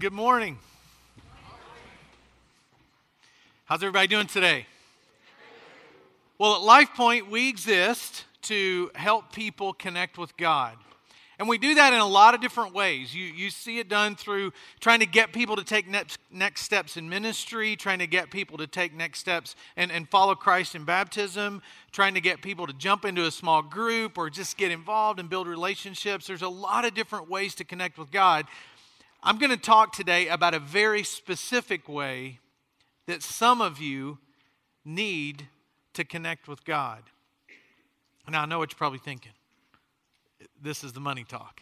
good morning. How's everybody doing today? Well, at Life Point, we exist to help people connect with God. And we do that in a lot of different ways. You, you see it done through trying to get people to take next, next steps in ministry, trying to get people to take next steps and, and follow Christ in baptism, trying to get people to jump into a small group or just get involved and build relationships. There's a lot of different ways to connect with God. I'm going to talk today about a very specific way that some of you need to connect with God. Now, I know what you're probably thinking. This is the money talk.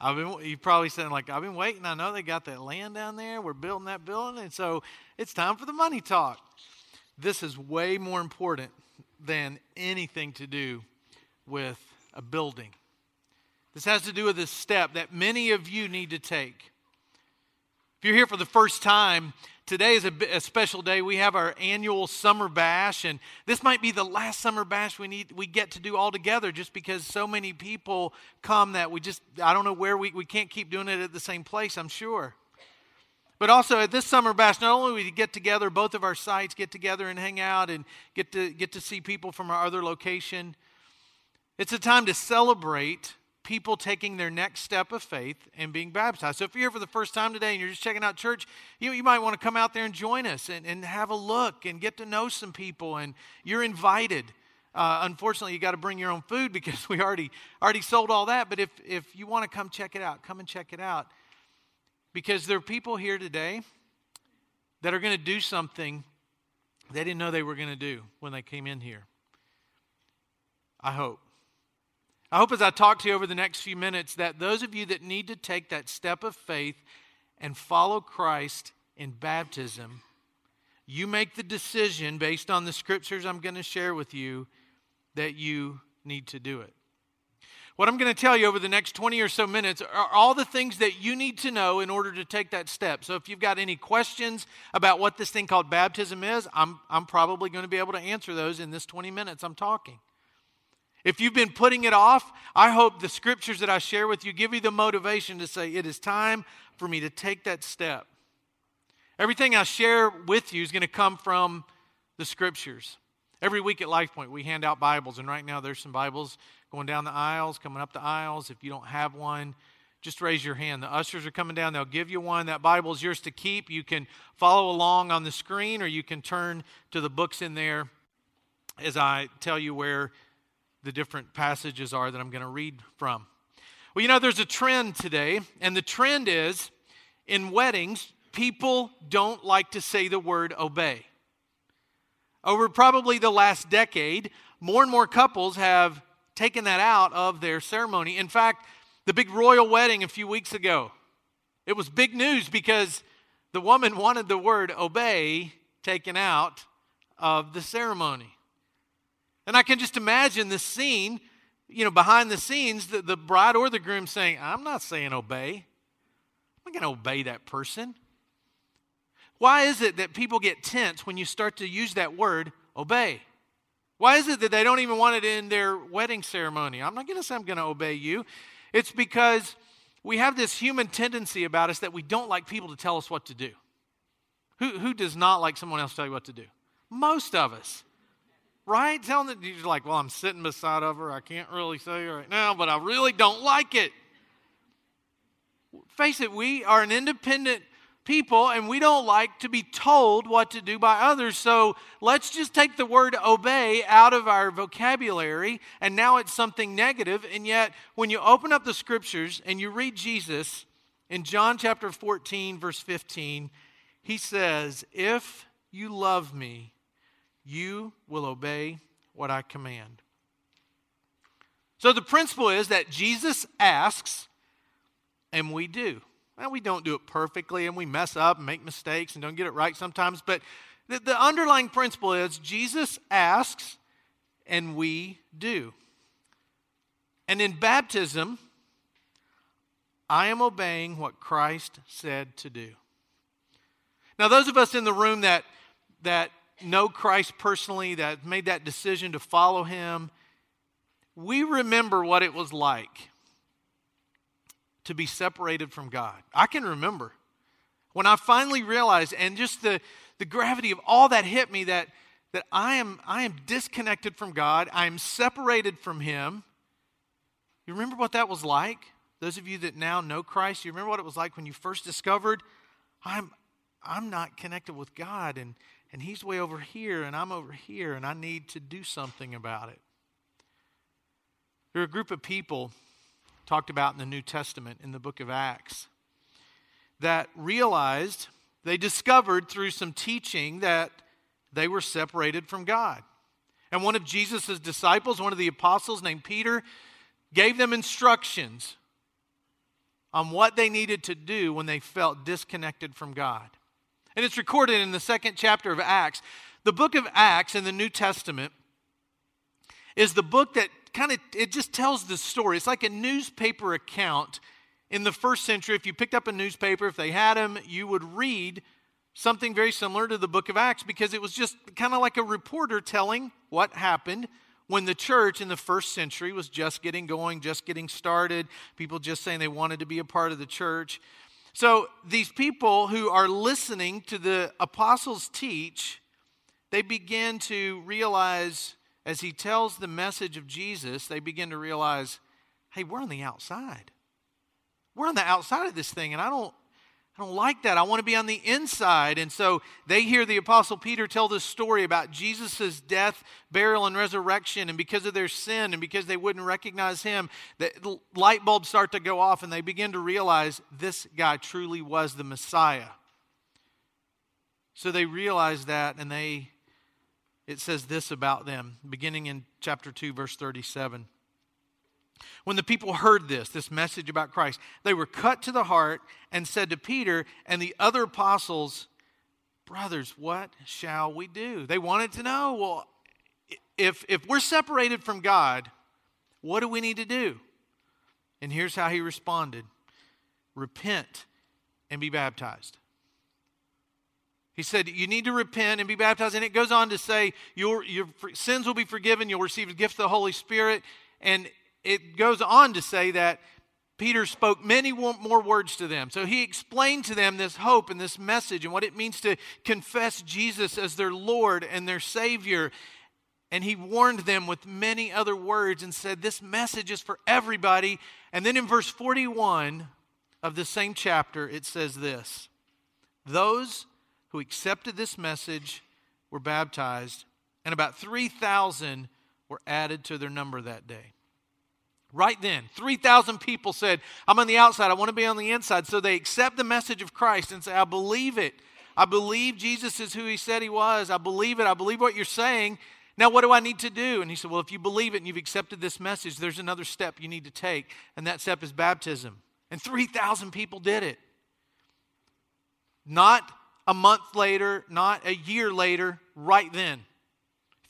I've been, you probably saying, like, I've been waiting. I know they got that land down there. We're building that building. And so it's time for the money talk. This is way more important than anything to do with a building. This has to do with this step that many of you need to take. If you're here for the first time, today is a, a, special day. We have our annual summer bash, and this might be the last summer bash we need we get to do all together, just because so many people come that we just I don't know where we we can't keep doing it at the same place. I'm sure. But also at this summer bash, not only we get together, both of our sites get together and hang out and get to get to see people from our other location. It's a time to celebrate people taking their next step of faith and being baptized. So if you're here for the first time today and you're just checking out church, you, you might want to come out there and join us and, and have a look and get to know some people, and you're invited. Uh, unfortunately, you got to bring your own food because we already already sold all that. But if if you want to come check it out, come and check it out, because there are people here today that are going to do something they didn't know they were going to do when they came in here. I hope. I hope as I talk to you over the next few minutes that those of you that need to take that step of faith and follow Christ in baptism, you make the decision based on the scriptures I'm going to share with you that you need to do it. What I'm going to tell you over the next 20 or so minutes are all the things that you need to know in order to take that step. So if you've got any questions about what this thing called baptism is, I'm, I'm probably going to be able to answer those in this 20 minutes I'm talking. If you've been putting it off, I hope the scriptures that I share with you give you the motivation to say, it is time for me to take that step. Everything I share with you is going to come from the scriptures. Every week at LifePoint, we hand out Bibles, and right now there's some Bibles going down the aisles, coming up the aisles. If you don't have one, just raise your hand. The ushers are coming down, they'll give you one. That Bible is yours to keep. You can follow along on the screen, or you can turn to the books in there as I tell you where the different passages are that I'm going to read from. Well, you know, there's a trend today, and the trend is in weddings, people don't like to say the word obey. Over probably the last decade, more and more couples have taken that out of their ceremony. In fact, the big royal wedding a few weeks ago, it was big news because the woman wanted the word obey taken out of the ceremony. And I can just imagine the scene, you know, behind the scenes, the, the bride or the groom saying, I'm not saying obey. I'm not going to obey that person. Why is it that people get tense when you start to use that word, obey? Why is it that they don't even want it in their wedding ceremony? I'm not going to say I'm going to obey you. It's because we have this human tendency about us that we don't like people to tell us what to do. Who, who does not like someone else to tell you what to do? Most of us. Right? Telling that you're like, well, I'm sitting beside of her. I can't really say right now, but I really don't like it. Face it, we are an independent people and we don't like to be told what to do by others. So let's just take the word obey out of our vocabulary and now it's something negative. And yet, when you open up the scriptures and you read Jesus in John chapter 14, verse 15, he says, If you love me, you will obey what I command. So the principle is that Jesus asks, and we do. Well, we don't do it perfectly, and we mess up and make mistakes and don't get it right sometimes, but the, the underlying principle is Jesus asks, and we do. And in baptism, I am obeying what Christ said to do. Now, those of us in the room that, that know Christ personally, that made that decision to follow him, we remember what it was like to be separated from God. I can remember. When I finally realized, and just the, the gravity of all that hit me, that, that I, am, I am disconnected from God, I am separated from Him. You remember what that was like? Those of you that now know Christ, you remember what it was like when you first discovered, I'm, I'm not connected with God, and, and He's way over here, and I'm over here, and I need to do something about it. There are a group of people talked about in the New Testament in the book of Acts that realized, they discovered through some teaching that they were separated from God. And one of Jesus' disciples, one of the apostles named Peter, gave them instructions on what they needed to do when they felt disconnected from God. And it's recorded in the second chapter of Acts. The book of Acts in the New Testament is the book that kind of it just tells the story. It's like a newspaper account in the first century. If you picked up a newspaper, if they had them, you would read something very similar to the book of Acts because it was just kind of like a reporter telling what happened when the church in the first century was just getting going, just getting started, people just saying they wanted to be a part of the church. So these people who are listening to the apostles teach, they begin to realize as he tells the message of Jesus, they begin to realize, hey, we're on the outside. We're on the outside of this thing, and I don't I don't like that. I want to be on the inside. And so they hear the Apostle Peter tell this story about Jesus' death, burial, and resurrection. And because of their sin and because they wouldn't recognize him, the light bulbs start to go off and they begin to realize this guy truly was the Messiah. So they realize that and they, it says this about them, beginning in chapter 2, verse 37. When the people heard this, this message about Christ, they were cut to the heart and said to Peter and the other apostles, Brothers, what shall we do? They wanted to know, well, if, if we're separated from God, what do we need to do? And here's how he responded Repent and be baptized. He said, You need to repent and be baptized. And it goes on to say, Your, your sins will be forgiven. You'll receive the gift of the Holy Spirit. And it goes on to say that Peter spoke many more words to them. So he explained to them this hope and this message and what it means to confess Jesus as their Lord and their Savior. And he warned them with many other words and said, This message is for everybody. And then in verse 41 of the same chapter, it says this Those who accepted this message were baptized, and about 3,000 were added to their number that day. Right then, 3,000 people said, I'm on the outside, I want to be on the inside. So they accept the message of Christ and say, I believe it. I believe Jesus is who he said he was. I believe it. I believe what you're saying. Now, what do I need to do? And he said, Well, if you believe it and you've accepted this message, there's another step you need to take, and that step is baptism. And 3,000 people did it. Not a month later, not a year later, right then.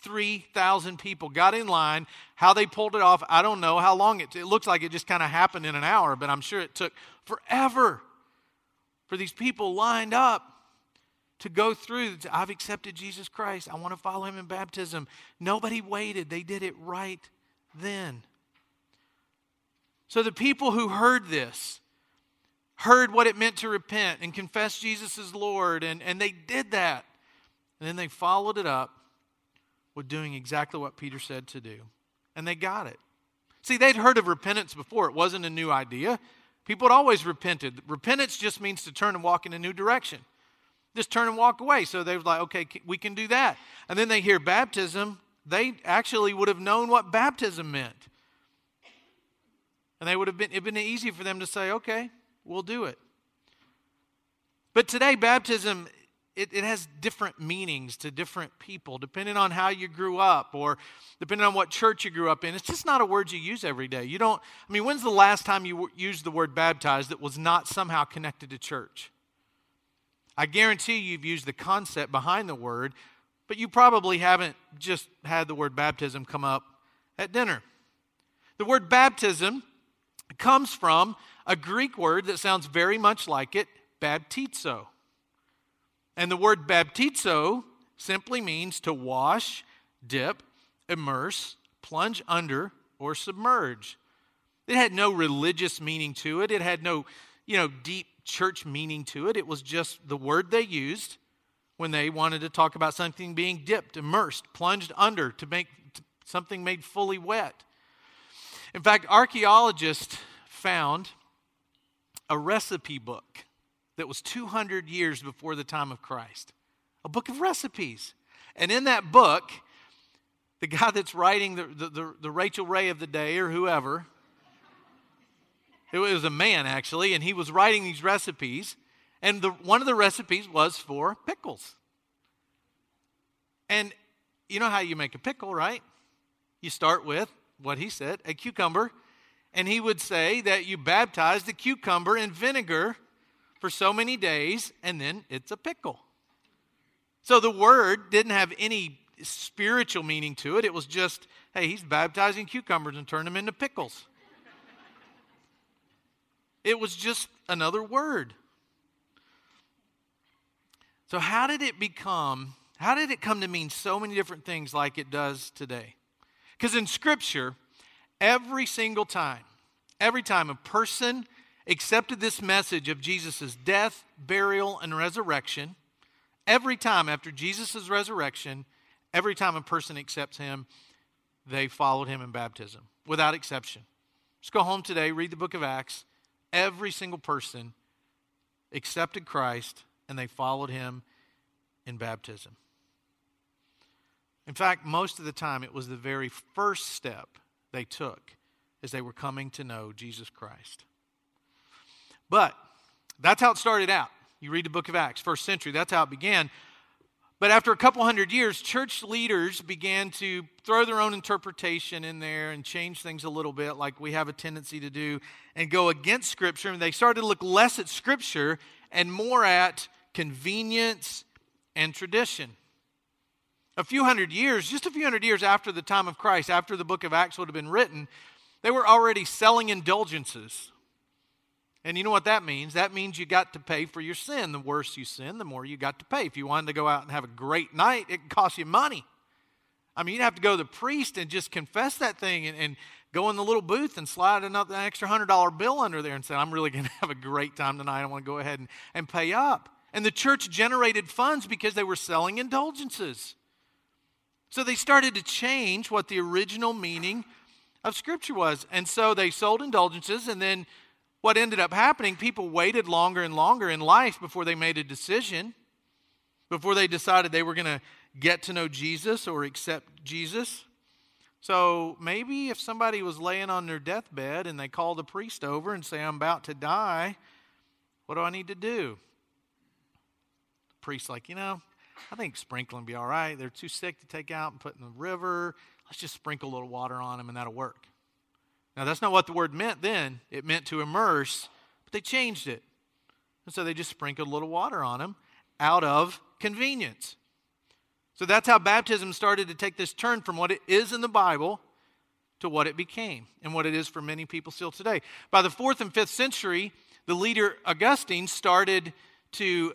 3,000 people got in line. How they pulled it off, I don't know. How long it, it looks like it just kind of happened in an hour, but I'm sure it took forever for these people lined up to go through. I've accepted Jesus Christ. I want to follow him in baptism. Nobody waited, they did it right then. So the people who heard this, heard what it meant to repent and confess Jesus as Lord, and, and they did that. And then they followed it up were doing exactly what Peter said to do. And they got it. See, they'd heard of repentance before, it wasn't a new idea. People had always repented. Repentance just means to turn and walk in a new direction. Just turn and walk away. So they were like, okay, we can do that. And then they hear baptism. They actually would have known what baptism meant. And they would have been, it'd been easy for them to say, okay, we'll do it. But today, baptism it, it has different meanings to different people, depending on how you grew up or depending on what church you grew up in. It's just not a word you use every day. You don't, I mean, when's the last time you used the word baptized that was not somehow connected to church? I guarantee you've used the concept behind the word, but you probably haven't just had the word baptism come up at dinner. The word baptism comes from a Greek word that sounds very much like it, baptizo. And the word baptizo simply means to wash, dip, immerse, plunge under, or submerge. It had no religious meaning to it. It had no, you know, deep church meaning to it. It was just the word they used when they wanted to talk about something being dipped, immersed, plunged under to make something made fully wet. In fact, archaeologists found a recipe book that was 200 years before the time of Christ, a book of recipes. And in that book, the guy that's writing the, the, the, the Rachael Ray of the day or whoever, it was a man actually, and he was writing these recipes. And the, one of the recipes was for pickles. And you know how you make a pickle, right? You start with what he said a cucumber. And he would say that you baptize the cucumber in vinegar for so many days, and then it's a pickle. So the word didn't have any spiritual meaning to it. It was just, hey, he's baptizing cucumbers and turning them into pickles. it was just another word. So, how did it become, how did it come to mean so many different things like it does today? Because in Scripture, every single time, every time a person accepted this message of Jesus' death, burial, and resurrection, every time after Jesus' resurrection, Every time a person accepts him, they followed him in baptism, without exception. Just go home today, read the book of Acts. Every single person accepted Christ and they followed him in baptism. In fact, most of the time, it was the very first step they took as they were coming to know Jesus Christ. But that's how it started out. You read the book of Acts, first century, that's how it began. But after a couple hundred years, church leaders began to throw their own interpretation in there and change things a little bit, like we have a tendency to do, and go against Scripture. And they started to look less at Scripture and more at convenience and tradition. A few hundred years, just a few hundred years after the time of Christ, after the book of Acts would have been written, they were already selling indulgences. And you know what that means? That means you got to pay for your sin. The worse you sin, the more you got to pay. If you wanted to go out and have a great night, it cost you money. I mean, you'd have to go to the priest and just confess that thing and, and go in the little booth and slide another, an extra $100 bill under there and say, I'm really going to have a great time tonight. I want to go ahead and, and pay up. And the church generated funds because they were selling indulgences. So they started to change what the original meaning of Scripture was. And so they sold indulgences and then what ended up happening, people waited longer and longer in life before they made a decision, before they decided they were going to get to know Jesus or accept Jesus. So maybe if somebody was laying on their deathbed and they call the priest over and say, I'm about to die, what do I need to do? The priest's like, you know, I think sprinkling be all right. They're too sick to take out and put in the river. Let's just sprinkle a little water on them and that'll work. Now, that's not what the word meant then. It meant to immerse, but they changed it. And so they just sprinkled a little water on them out of convenience. So that's how baptism started to take this turn from what it is in the Bible to what it became and what it is for many people still today. By the fourth and fifth century, the leader Augustine started to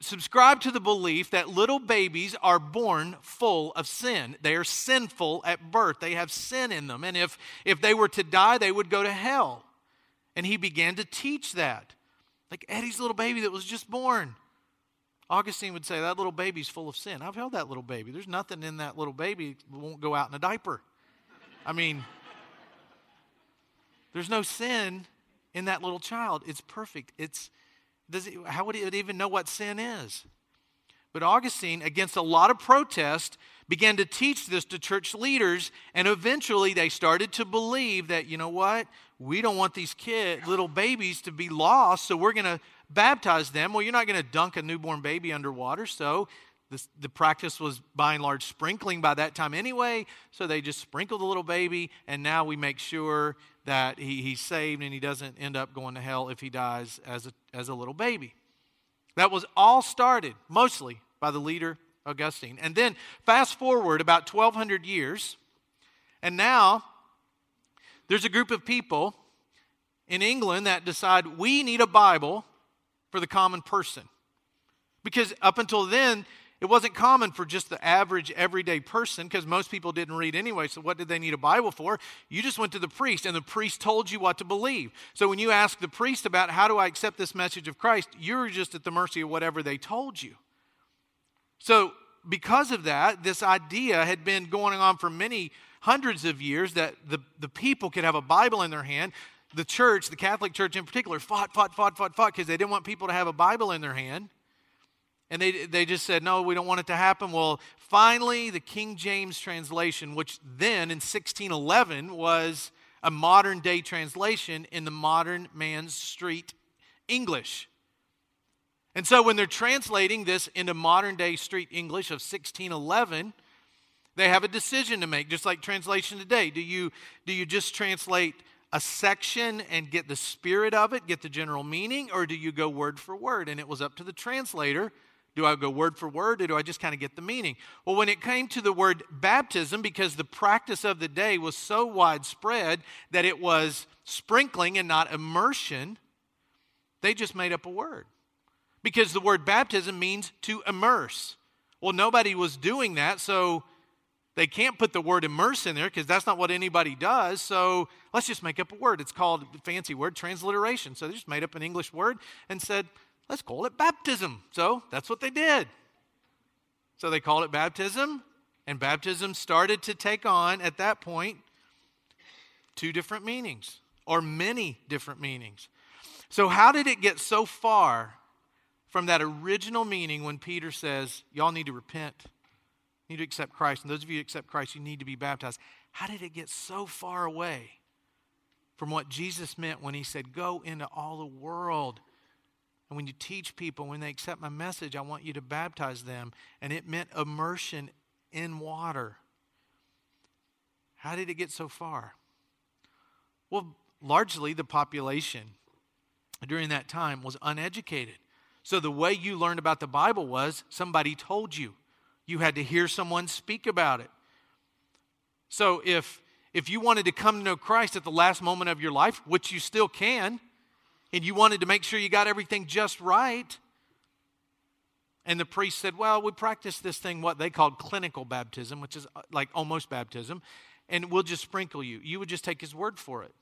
subscribe to the belief that little babies are born full of sin. They are sinful at birth. They have sin in them. And if, if they were to die, they would go to hell. And he began to teach that. Like Eddie's little baby that was just born. Augustine would say, That little baby's full of sin. I've held that little baby. There's nothing in that little baby that won't go out in a diaper. I mean, there's no sin in that little child. It's perfect. It's does it, how would he even know what sin is? But Augustine, against a lot of protest, began to teach this to church leaders, and eventually they started to believe that, you know what, we don't want these kid, little babies, to be lost, so we're going to baptize them. Well, you're not going to dunk a newborn baby underwater, so this, the practice was by and large sprinkling by that time anyway, so they just sprinkled the little baby, and now we make sure that he, he's saved and he doesn't end up going to hell if he dies as a, as a little baby. That was all started mostly by the leader Augustine. And then fast forward about 1,200 years, and now there's a group of people in England that decide we need a Bible for the common person. Because up until then, it wasn't common for just the average everyday person because most people didn't read anyway. So, what did they need a Bible for? You just went to the priest, and the priest told you what to believe. So, when you ask the priest about how do I accept this message of Christ, you're just at the mercy of whatever they told you. So, because of that, this idea had been going on for many hundreds of years that the, the people could have a Bible in their hand. The church, the Catholic Church in particular, fought, fought, fought, fought, fought because they didn't want people to have a Bible in their hand. And they, they just said, no, we don't want it to happen. Well, finally, the King James translation, which then in 1611 was a modern day translation in the modern man's street English. And so when they're translating this into modern day street English of 1611, they have a decision to make, just like translation today. Do you, do you just translate a section and get the spirit of it, get the general meaning, or do you go word for word? And it was up to the translator. Do I go word for word, or do I just kind of get the meaning? Well, when it came to the word baptism, because the practice of the day was so widespread that it was sprinkling and not immersion, they just made up a word because the word baptism means to immerse. Well, nobody was doing that, so they can't put the word immerse in there because that's not what anybody does. So let's just make up a word. It's called fancy word, transliteration. So they just made up an English word and said, let's call it baptism. So that's what they did. So they called it baptism, and baptism started to take on, at that point, two different meanings or many different meanings. So, how did it get so far from that original meaning when Peter says, Y'all need to repent, you need to accept Christ. And those of you who accept Christ, you need to be baptized. How did it get so far away from what Jesus meant when he said, Go into all the world? And when you teach people, when they accept my message, I want you to baptize them. And it meant immersion in water. How did it get so far? Well, largely the population during that time was uneducated. So the way you learned about the Bible was somebody told you. You had to hear someone speak about it. So if if you wanted to come to know Christ at the last moment of your life, which you still can, and you wanted to make sure you got everything just right, and the priest said, Well, we practice this thing, what they called clinical baptism, which is uh, like almost baptism, and we'll just sprinkle you. You would just take his word for it.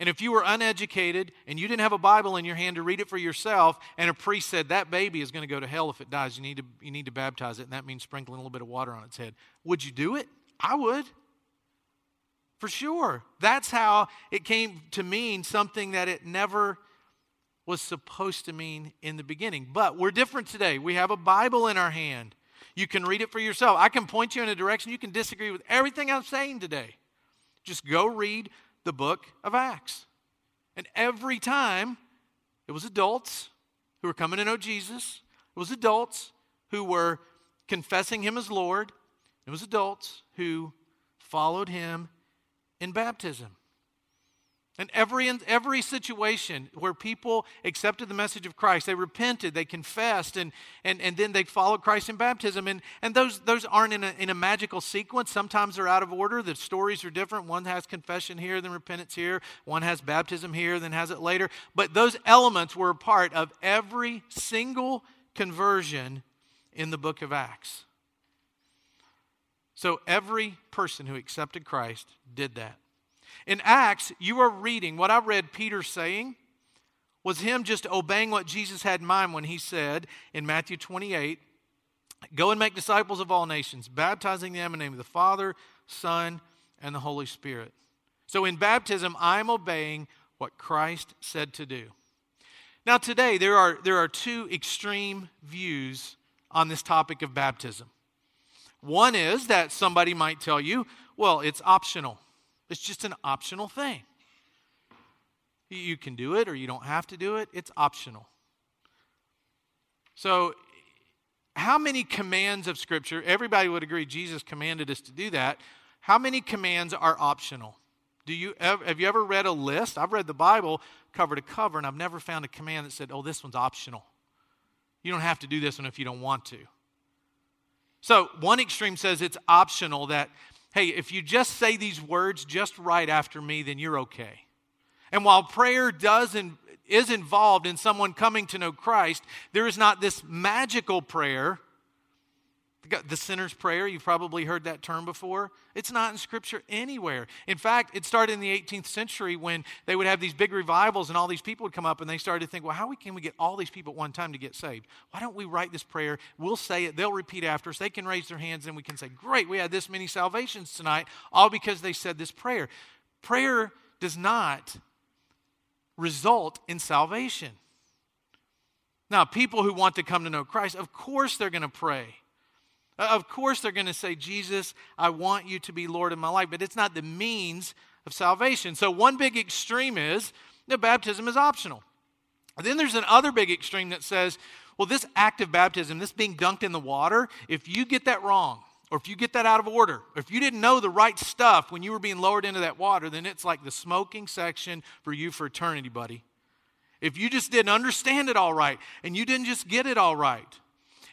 And if you were uneducated and you didn't have a Bible in your hand to read it for yourself, and a priest said that baby is going to go to hell if it dies, you need to, you need to baptize it, and that means sprinkling a little bit of water on its head. Would you do it? I would. For sure. That's how it came to mean something that it never was supposed to mean in the beginning. But we're different today. We have a Bible in our hand. You can read it for yourself. I can point you in a direction. You can disagree with everything I'm saying today. Just go read the book of Acts. And every time it was adults who were coming to know Jesus, it was adults who were confessing him as Lord, it was adults who followed him in baptism. And every, every situation where people accepted the message of Christ, they repented, they confessed, and, and, and then they followed Christ in baptism. And, and those, those aren't in a, in a magical sequence. Sometimes they're out of order. The stories are different. One has confession here, then repentance here. One has baptism here, then has it later. But those elements were a part of every single conversion in the book of Acts. So every person who accepted Christ did that. In Acts, you are reading what I read Peter saying was him just obeying what Jesus had in mind when he said in Matthew 28 Go and make disciples of all nations, baptizing them in the name of the Father, Son, and the Holy Spirit. So in baptism, I'm obeying what Christ said to do. Now, today, there are, there are two extreme views on this topic of baptism. One is that somebody might tell you, well, it's optional. It's just an optional thing. You can do it or you don't have to do it, it's optional. So, how many commands of Scripture, everybody would agree Jesus commanded us to do that. How many commands are optional? Do you ever, have you ever read a list? I've read the Bible cover to cover, and I've never found a command that said, oh, this one's optional. You don't have to do this one if you don't want to. So, one extreme says it's optional that hey, if you just say these words just right after me, then you're okay. And while prayer does and is involved in someone coming to know Christ, there is not this magical prayer The sinner's prayer, you've probably heard that term before. It's not in Scripture anywhere. In fact, it started in the 18th century when they would have these big revivals and all these people would come up and they started to think, well, how can we get all these people at one time to get saved? Why don't we write this prayer? We'll say it, they'll repeat after us, they can raise their hands, and we can say, great, we had this many salvations tonight, all because they said this prayer. Prayer does not result in salvation. Now, people who want to come to know Christ, of course they're going to pray. Uh, of course, they're going to say, Jesus, I want you to be Lord of my life, but it's not the means of salvation. So, one big extreme is that baptism is optional. And then there's another big extreme that says, well, this act of baptism, this being dunked in the water, if you get that wrong, or if you get that out of order, or if you didn't know the right stuff when you were being lowered into that water, then it's like the smoking section for you for eternity, buddy. If you just didn't understand it all right and you didn't just get it all right.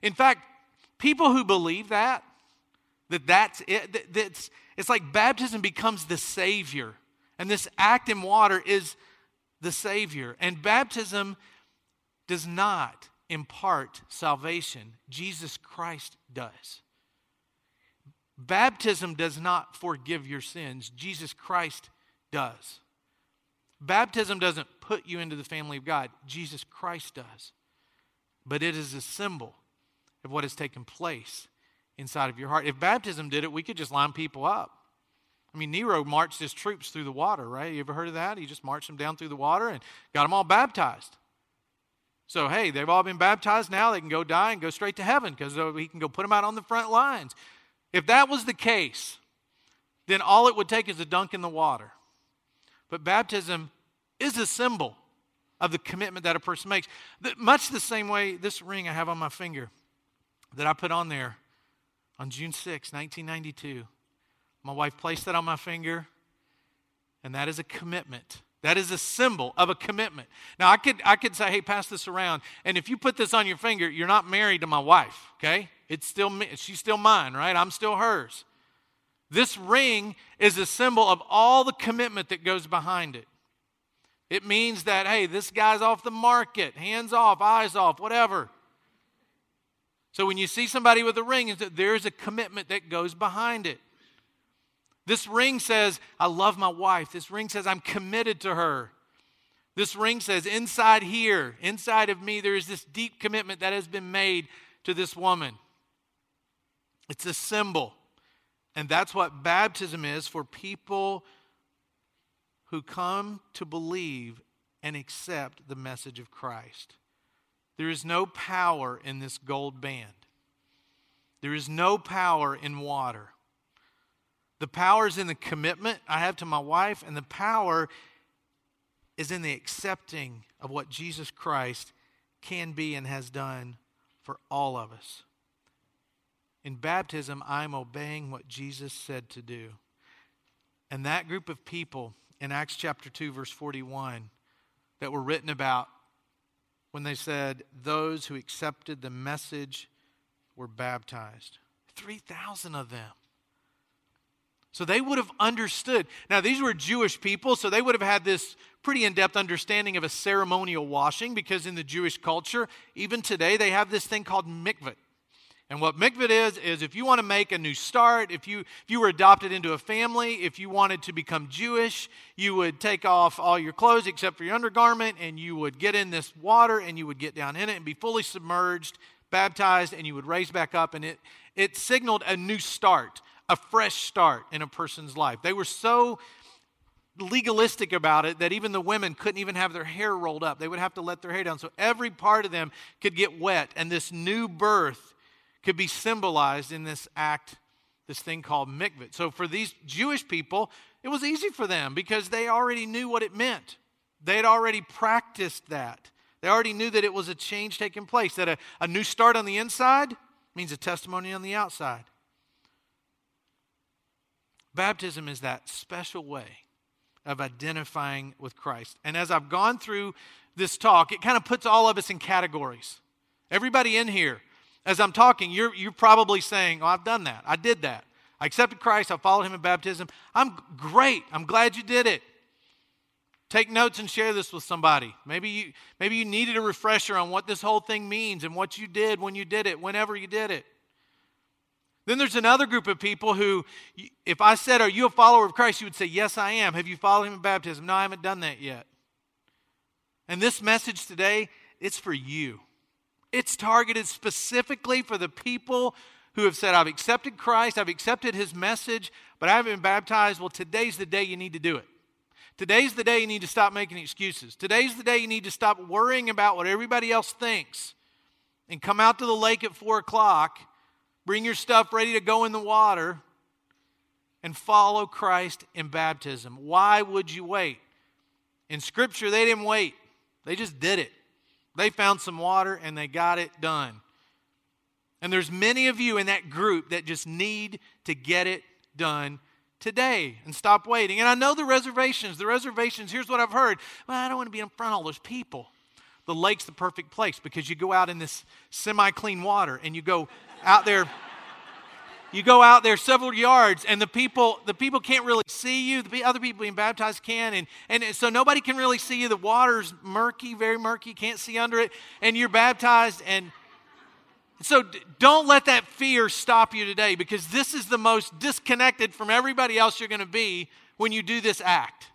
In fact, People who believe that, that that's it, that's, it's like baptism becomes the Savior. And this act in water is the Savior. And baptism does not impart salvation, Jesus Christ does. Baptism does not forgive your sins, Jesus Christ does. Baptism doesn't put you into the family of God, Jesus Christ does. But it is a symbol of what has taken place inside of your heart. If baptism did it, we could just line people up. I mean, Nero marched his troops through the water, right? You ever heard of that? He just marched them down through the water and got them all baptized. So, hey, they've all been baptized now. They can go die and go straight to heaven because uh, he can go put them out on the front lines. If that was the case, then all it would take is a dunk in the water. But baptism is a symbol of the commitment that a person makes. Much the same way this ring I have on my finger that I put on there on June 6, 1992. My wife placed that on my finger, and that is a commitment. That is a symbol of a commitment. Now, I could, I could say, hey, pass this around. And if you put this on your finger, you're not married to my wife, okay? It's still me, she's still mine, right? I'm still hers. This ring is a symbol of all the commitment that goes behind it. It means that, hey, this guy's off the market, hands off, eyes off, whatever. So when you see somebody with a ring, there's a commitment that goes behind it. This ring says, I love my wife. This ring says, I'm committed to her. This ring says, inside here, inside of me, there is this deep commitment that has been made to this woman. It's a symbol. And that's what baptism is for people who come to believe and accept the message of Christ. There is no power in this gold band. There is no power in water. The power is in the commitment I have to my wife, and the power is in the accepting of what Jesus Christ can be and has done for all of us. In baptism, I'm obeying what Jesus said to do. And that group of people in Acts chapter 2, verse 41, that were written about when they said, Those who accepted the message were baptized. 3,000 of them. So they would have understood. Now, these were Jewish people, so they would have had this pretty in depth understanding of a ceremonial washing because in the Jewish culture, even today, they have this thing called mikvah. And what mikvah is, is if you want to make a new start, if you, if you were adopted into a family, if you wanted to become Jewish, you would take off all your clothes except for your undergarment, and you would get in this water, and you would get down in it and be fully submerged, baptized, and you would raise back up. And it, it signaled a new start, a fresh start in a person's life. They were so legalistic about it that even the women couldn't even have their hair rolled up. They would have to let their hair down. So every part of them could get wet, and this new birth could be symbolized in this act, this thing called mikvah. So for these Jewish people, it was easy for them because they already knew what it meant. They had already practiced that. They already knew that it was a change taking place, that a, a new start on the inside means a testimony on the outside. Baptism is that special way of identifying with Christ. And as I've gone through this talk, it kind of puts all of us in categories. Everybody in here as I'm talking, you're, you're probably saying, Oh, I've done that. I did that. I accepted Christ. I followed him in baptism. I'm great. I'm glad you did it. Take notes and share this with somebody. Maybe you, maybe you needed a refresher on what this whole thing means and what you did when you did it, whenever you did it. Then there's another group of people who, if I said, Are you a follower of Christ? you would say, Yes, I am. Have you followed him in baptism? No, I haven't done that yet. And this message today, it's for you. It's targeted specifically for the people who have said, I've accepted Christ, I've accepted his message, but I haven't been baptized. Well, today's the day you need to do it. Today's the day you need to stop making excuses. Today's the day you need to stop worrying about what everybody else thinks and come out to the lake at 4 o'clock, bring your stuff ready to go in the water, and follow Christ in baptism. Why would you wait? In Scripture, they didn't wait, they just did it. They found some water and they got it done. And there's many of you in that group that just need to get it done today and stop waiting. And I know the reservations. The reservations, here's what I've heard. Well, I don't want to be in front of all those people. The lake's the perfect place because you go out in this semi clean water and you go out there. You go out there several yards, and the people the people can't really see you. The other people being baptized can, and and so nobody can really see you. The water's murky, very murky. Can't see under it, and you're baptized, and so don't let that fear stop you today because this is the most disconnected from everybody else you're going to be when you do this act.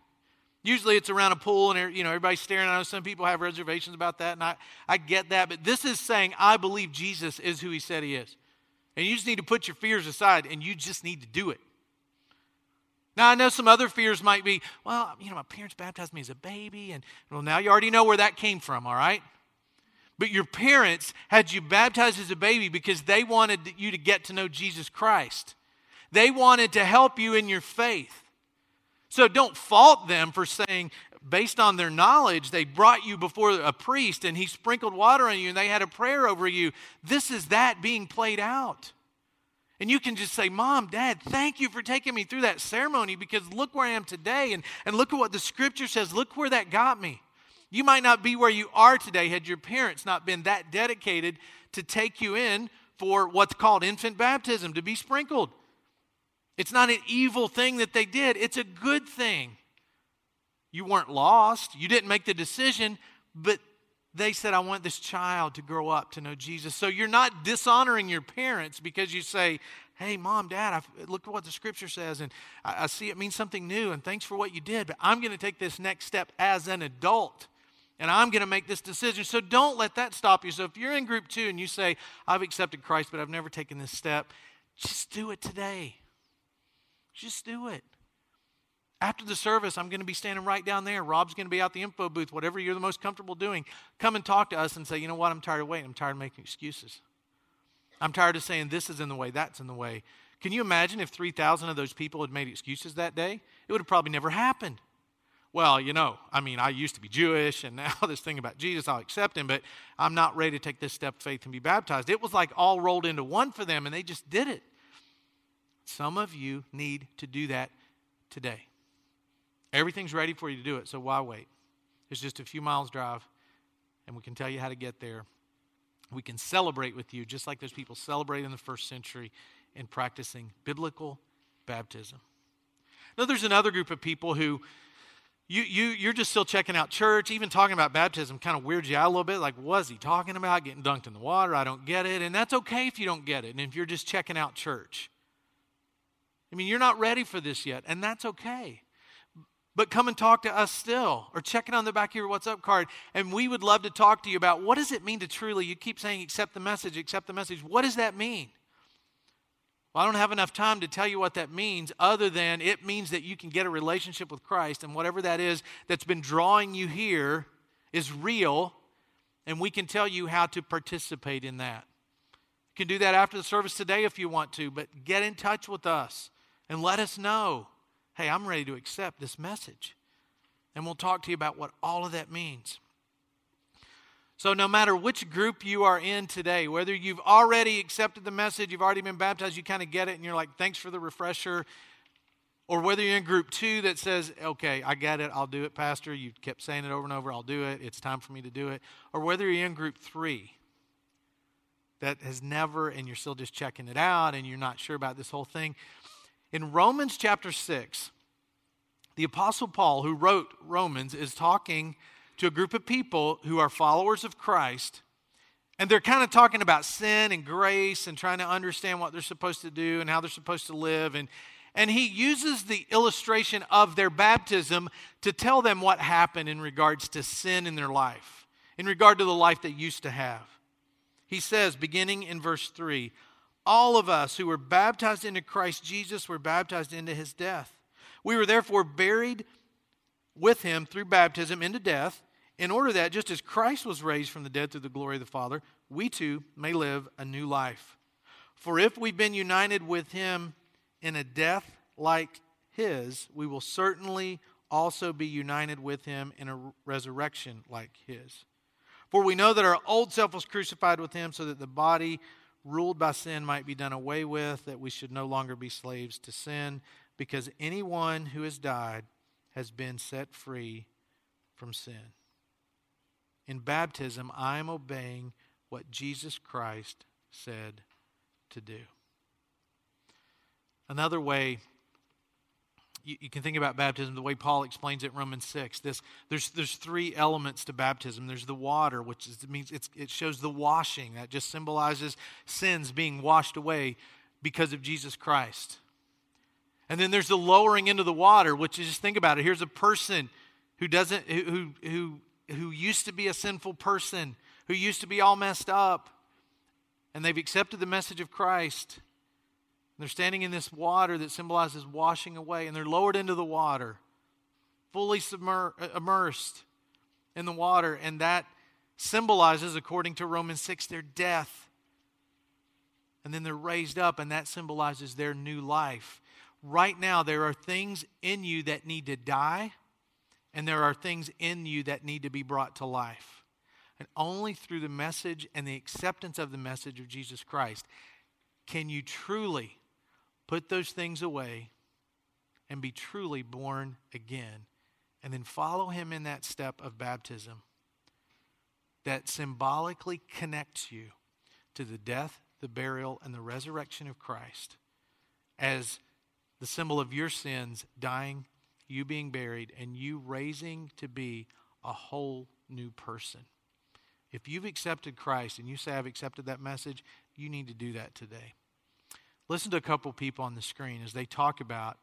Usually it's around a pool and you know everybody's staring. I know some people have reservations about that, and I, I get that. But this is saying, I believe Jesus is who he said he is. And you just need to put your fears aside and you just need to do it. Now, I know some other fears might be, well, you know, my parents baptized me as a baby, and well, now you already know where that came from, all right? But your parents had you baptized as a baby because they wanted you to get to know Jesus Christ. They wanted to help you in your faith. So don't fault them for saying, based on their knowledge, they brought you before a priest and he sprinkled water on you and they had a prayer over you. This is that being played out. And you can just say, Mom, Dad, thank you for taking me through that ceremony because look where I am today and, and look at what the scripture says. Look where that got me. You might not be where you are today had your parents not been that dedicated to take you in for what's called infant baptism, to be sprinkled. It's not an evil thing that they did, it's a good thing. You weren't lost, you didn't make the decision, but they said, I want this child to grow up to know Jesus. So you're not dishonoring your parents because you say, Hey, mom, dad, I, look at what the scripture says, and I, I see it means something new, and thanks for what you did, but I'm going to take this next step as an adult and I'm going to make this decision. So don't let that stop you. So if you're in group two and you say, I've accepted Christ, but I've never taken this step, just do it today. Just do it. After the service, I'm going to be standing right down there. Rob's going to be out the info booth, whatever you're the most comfortable doing. Come and talk to us and say, you know what, I'm tired of waiting. I'm tired of making excuses. I'm tired of saying this is in the way, that's in the way. Can you imagine if 3,000 of those people had made excuses that day? It would have probably never happened well, you know, I mean, I used to be Jewish, and now this thing about Jesus, I'll accept him, but I'm not ready to take this step of faith and be baptized. It was like all rolled into one for them, and they just did it. Some of you need to do that today. Everything's ready for you to do it, so why wait? It's just a few miles drive, and we can tell you how to get there. We can celebrate with you, just like those people celebrated in the first century in practicing biblical baptism. Now, there's another group of people who you, you, you're just still checking out church, even talking about baptism kind of weirds you out a little bit. Like, was he talking about getting dunked in the water? I don't get it. And that's okay if you don't get it. And if you're just checking out church. I mean, you're not ready for this yet, and that's okay. But come and talk to us still, or check it on the back of your What's Up card. And we would love to talk to you about what does it mean to truly, you keep saying, accept the message, accept the message. What does that mean? Well, I don't have enough time to tell you what that means, other than it means that you can get a relationship with Christ, and whatever that is that's been drawing you here is real, and we can tell you how to participate in that. You can do that after the service today if you want to, but get in touch with us and let us know hey, I'm ready to accept this message. And we'll talk to you about what all of that means. So, no matter which group you are in today, whether you've already accepted the message, you've already been baptized, you kind of get it, and you're like, thanks for the refresher, or whether you're in group two that says, okay, I get it, I'll do it, Pastor, you kept saying it over and over, I'll do it, it's time for me to do it, or whether you're in group three that has never, and you're still just checking it out, and you're not sure about this whole thing. In Romans chapter 6, the Apostle Paul, who wrote Romans, is talking to a group of people who are followers of Christ, And they're kind of talking about sin and grace and trying to understand what they're supposed to do and how they're supposed to live. And, and he uses the illustration of their baptism to tell them what happened in regards to sin in their life, in regard to the life they used to have. He says, beginning in verse 3, all of us who were baptized into Christ Jesus were baptized into his death. We were therefore buried with him through baptism into death, in order that just as Christ was raised from the dead through the glory of the Father, we too may live a new life. For if we've been united with him in a death like his, we will certainly also be united with him in a resurrection like his. For we know that our old self was crucified with him so that the body ruled by sin might be done away with, that we should no longer be slaves to sin, because anyone who has died has been set free from sin. In baptism, I am obeying what Jesus Christ said to do. Another way you, you, can think about baptism the way Paul explains it in Romans 6. This, there's, there's three elements to baptism. There's the water, which is, it means it shows the washing. That just symbolizes sins being washed away because of Jesus Christ. And then there's the lowering into the water, which is just think about it. Here's a person who doesn't who who who used to be a sinful person, who used to be all messed up, and they've accepted the message of Christ. They're standing in this water that symbolizes washing away, and they're lowered into the water, fully submer- uh, immersed in the water, and that symbolizes, according to Romans 6, their death. And then they're raised up, and that symbolizes their new life. Right now, there are things in you that need to die, and there are things in you that need to be brought to life. And only through the message and the acceptance of the message of Jesus Christ can you truly put those things away and be truly born again. And then follow him in that step of baptism that symbolically connects you to the death, the burial, and the resurrection of Christ as the symbol of your sins dying, you being buried, and you raising to be a whole new person. If you've accepted Christ and you say, I've accepted that message, you need to do that today. Listen to a couple people on the screen as they talk about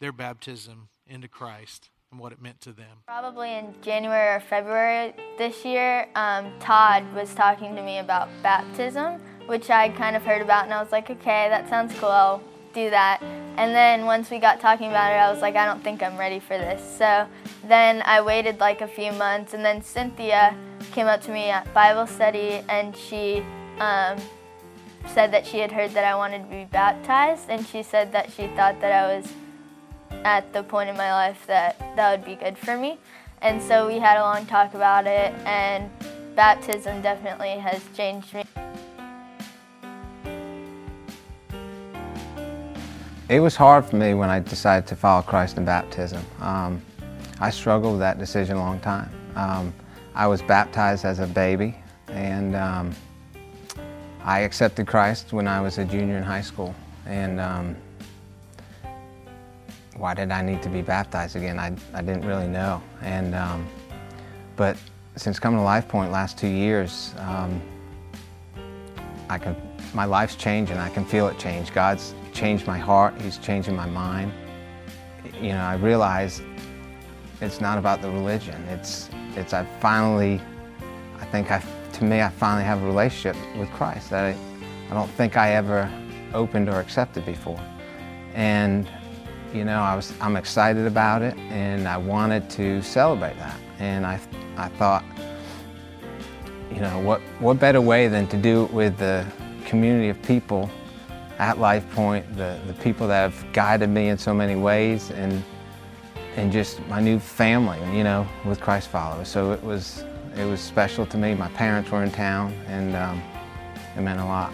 their baptism into Christ and what it meant to them. Probably in January or February this year, um, Todd was talking to me about baptism, which I'd kind of heard about, and I was like, okay, that sounds cool, I'll do that. And then once we got talking about it, I was like, I don't think I'm ready for this. So then I waited like a few months, and then Cynthia came up to me at Bible study, and she um, said that she had heard that I wanted to be baptized, and she said that she thought that I was at the point in my life that that would be good for me. And so we had a long talk about it, and baptism definitely has changed me. It was hard for me when I decided to follow Christ in baptism. Um, I struggled with that decision a long time. Um, I was baptized as a baby, and um, I accepted Christ when I was a junior in high school, and um, why did I need to be baptized again? I, I didn't really know. And um, but since coming to Life Point last two years, um, I can my life's changing. I can feel it change. God's changed my heart. He's changing my mind. You know, I realize it's not about the religion. It's it's I finally, I think I to me, I finally have a relationship with Christ that I, I don't think I ever opened or accepted before. And, you know, I was, I'm excited about it and I wanted to celebrate that. And I, I thought, you know, what, what better way than to do it with the community of people at Life Point, the, the people that have guided me in so many ways and, and just my new family, you know, with Christ followers. So it was, it was special to me. My parents were in town, and um, it meant a lot.